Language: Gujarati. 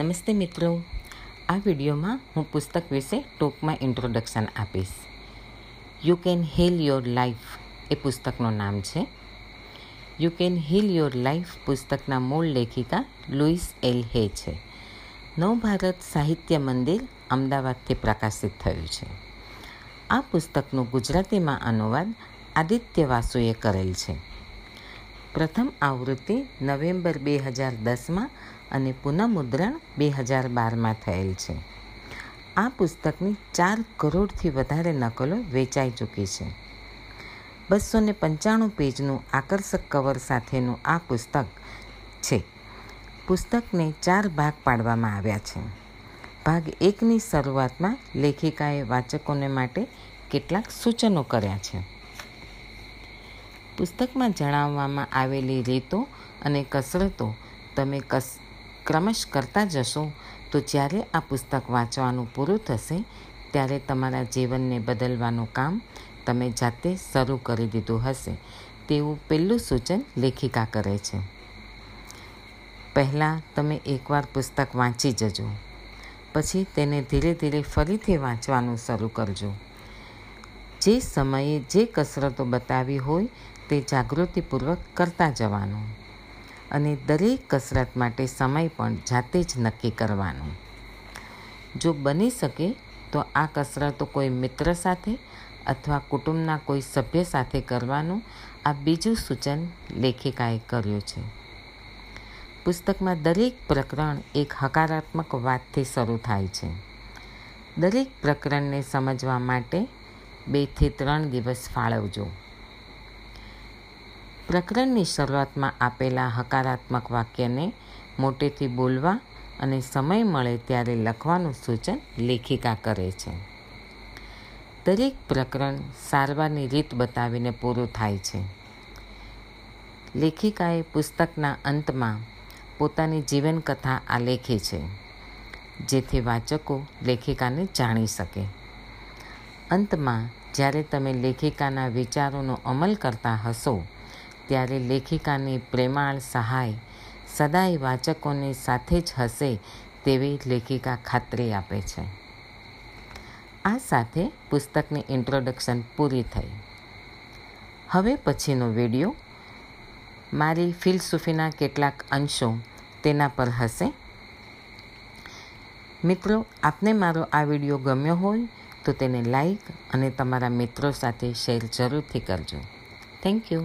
નમસ્તે મિત્રો. આ વિડીયોમાં હું પુસ્તક વિશે ટૂંકમાં ઇન્ટ્રોડક્શન આપીશ. You can heal your life એ પુસ્તકનું નામ છે. You can heal your life પુસ્તકના મૂળ લેખિકા લુઈસ એલ હે છે. નવભારત સાહિત્ય મંદિર અમદાવાદથી પ્રકાશિત થયું છે. આ પુસ્તકનું ગુજરાતીમાં અનુવાદ આદિત્ય વાસુએ કરેલ છે. પ્રથમ આવૃત્તિ નવેમ્બર બે હજાર દસમાં અને પુનઃમુદ્રણ બે હજાર બારમાં થયેલ છે. આ પુસ્તકની ચાર કરોડથી વધારે નકલો વેચાઈ ચૂકી છે. બસો ને પંચાણું પેજનું આકર્ષક કવર સાથેનું આ પુસ્તક છે. પુસ્તકને ચાર ભાગ પાડવામાં આવ્યા છે. ભાગ એકની શરૂઆતમાં લેખિકાએ વાચકોને માટે કેટલાક સૂચનો કર્યા છે. પુસ્તકમાં જણાવવામાં આવેલી રીતો અને કસરતો તમે કસ, ક્રમશ કરતા જશો, તો જ્યારે આ પુસ્તક વાંચવાનું પૂરું થશે, ત્યારે તમારા જીવનને બદલવાનું કામ તમે જાતે શરૂ કરી દીધું હશે, તેવું પહેલું સૂચન લેખિકા કરે છે. પહેલાં તમે એકવાર પુસ્તક વાંચી જજો, પછી તેને ધીરે ધીરે ફરીથી વાંચવાનું શરૂ કરજો. જે સમયે જે કસરતો બતાવી હોય તે જાગૃતિપૂર્વક કરતા જવાનું. અને દરેક કસરત માટે સમય પણ જાતે જ નક્કી કરવાનો. જો બની શકે તો આ કસરતો કોઈ મિત્ર સાથે અથવા કુટુંબના કોઈ સભ્ય સાથે કરવાનું આ બીજું સૂચન લેખિકાએ કર્યું છે. પુસ્તકમાં દરેક પ્રકરણ એક હકારાત્મક વાતથી શરૂ થાય છે. દરેક પ્રકરણને સમજવા માટે બેથી ત્રણ દિવસ ફાળવજો. પ્રકરણની શરૂઆતમાં આપેલા હકારાત્મક વાક્યને મોટેથી બોલવા અને સમય મળે ત્યારે લખવાનું સૂચન લેખિકા કરે છે. દરેક પ્રકરણ સારવારની રીત બતાવીને પૂરું થાય છે. લેખિકાએ પુસ્તકના અંતમાં પોતાની જીવનકથા આલેખી છે, જેથી વાચકો લેખિકાને જાણી શકે. અંતમાં જ્યારે તમે લેખિકાના વિચારોનો અમલ કરતા હશો, ત્યારે લેખિકાની પ્રેમાળ સહાય સદાય વાચકોની સાથે જ હશે તેવી લેખિકા ખાતરી આપે છે. આ સાથે પુસ્તકની ઇન્ટ્રોડક્શન પૂરી થઈ. હવે પછીનો વીડિયો. મારી ફિલસૂફીના કેટલાક અંશો તેના પર હશે. મિત્રો, આપને મારો આ વીડિયો ગમ્યો હોય તો તેને લાઈક અને તમારા મિત્રો સાથે શેર જરૂરથી કરજો. Thank you